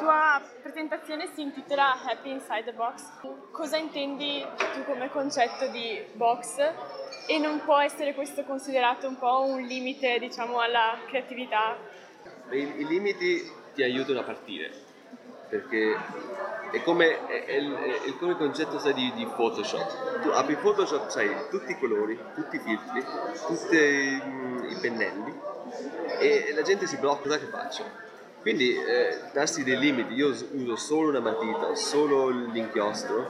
tua presentazione si intitola Happy Inside the Box. Cosa intendi tu come concetto di box e non può essere questo considerato un po' un limite, diciamo, alla creatività? I, i limiti ti aiutano a partire perché è come, è, è, è come il concetto sai, di, di, Photoshop. Tu apri Photoshop, sai tutti i colori, tutti i filtri, tutti i, i pennelli e la gente si blocca, cosa che faccio? Quindi eh, darsi dei limiti, io uso solo una matita, solo l'inchiostro,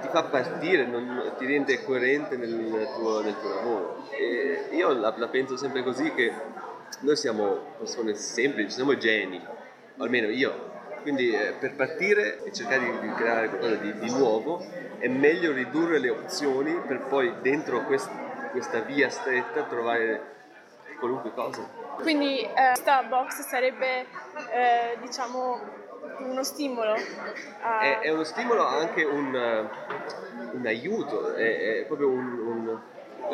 ti fa partire, non, ti rende coerente nel tuo, nel tuo lavoro. E io la, la, penso sempre così che noi siamo persone semplici, siamo geni, almeno io. Quindi eh, per partire e cercare di, di creare qualcosa di, di, nuovo è meglio ridurre le opzioni per poi dentro quest, questa via stretta trovare qualunque cosa. Quindi eh, questa box sarebbe eh, diciamo uno stimolo. A... È, è, uno stimolo anche un, un aiuto, è, è proprio un, un,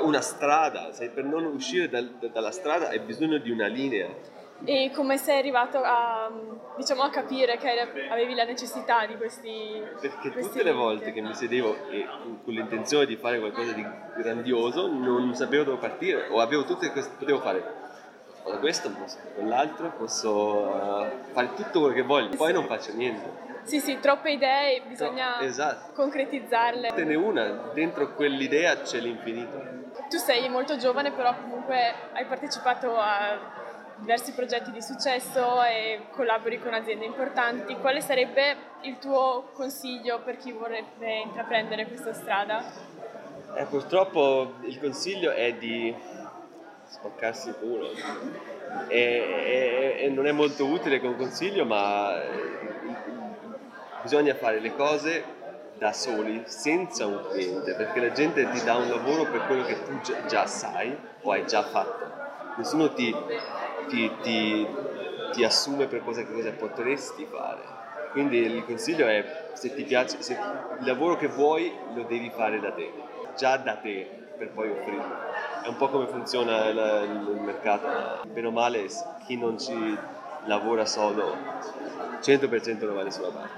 una strada, Se per non uscire dal, dalla strada hai bisogno di una linea. E come sei arrivato a, diciamo, a capire che avevi la necessità di questi... Perché questi tutte le volte che mi sedevo e, con l'intenzione di fare qualcosa di grandioso non sapevo dove partire o avevo tutte queste... potevo fare posso questo, posso quell'altro, posso uh, fare tutto quello che voglio, poi non faccio niente. Sì, sì, troppe idee, bisogna esatto. concretizzarle. Te ne una, dentro quell'idea c'è l'infinito. Tu sei molto giovane, però comunque hai partecipato a diversi progetti di successo e collabori con aziende importanti. Quale sarebbe il tuo consiglio per chi vorrebbe intraprendere questa strada? Eh, purtroppo il consiglio è di spaccarsi pure. E, e, e, non è molto utile come consiglio, ma bisogna fare le cose da soli, senza un cliente, perché la gente ti dà un lavoro per quello che tu già sai o hai già fatto. Nessuno ti, ti, ti, ti assume per cosa, cosa potresti fare. Quindi il consiglio è se ti piace, se il lavoro che vuoi lo devi fare da te, già da te, per poi offrirlo è un po' come funziona il, il mercato. Bene o male, chi non ci lavora solo 100% non va da nessuna parte.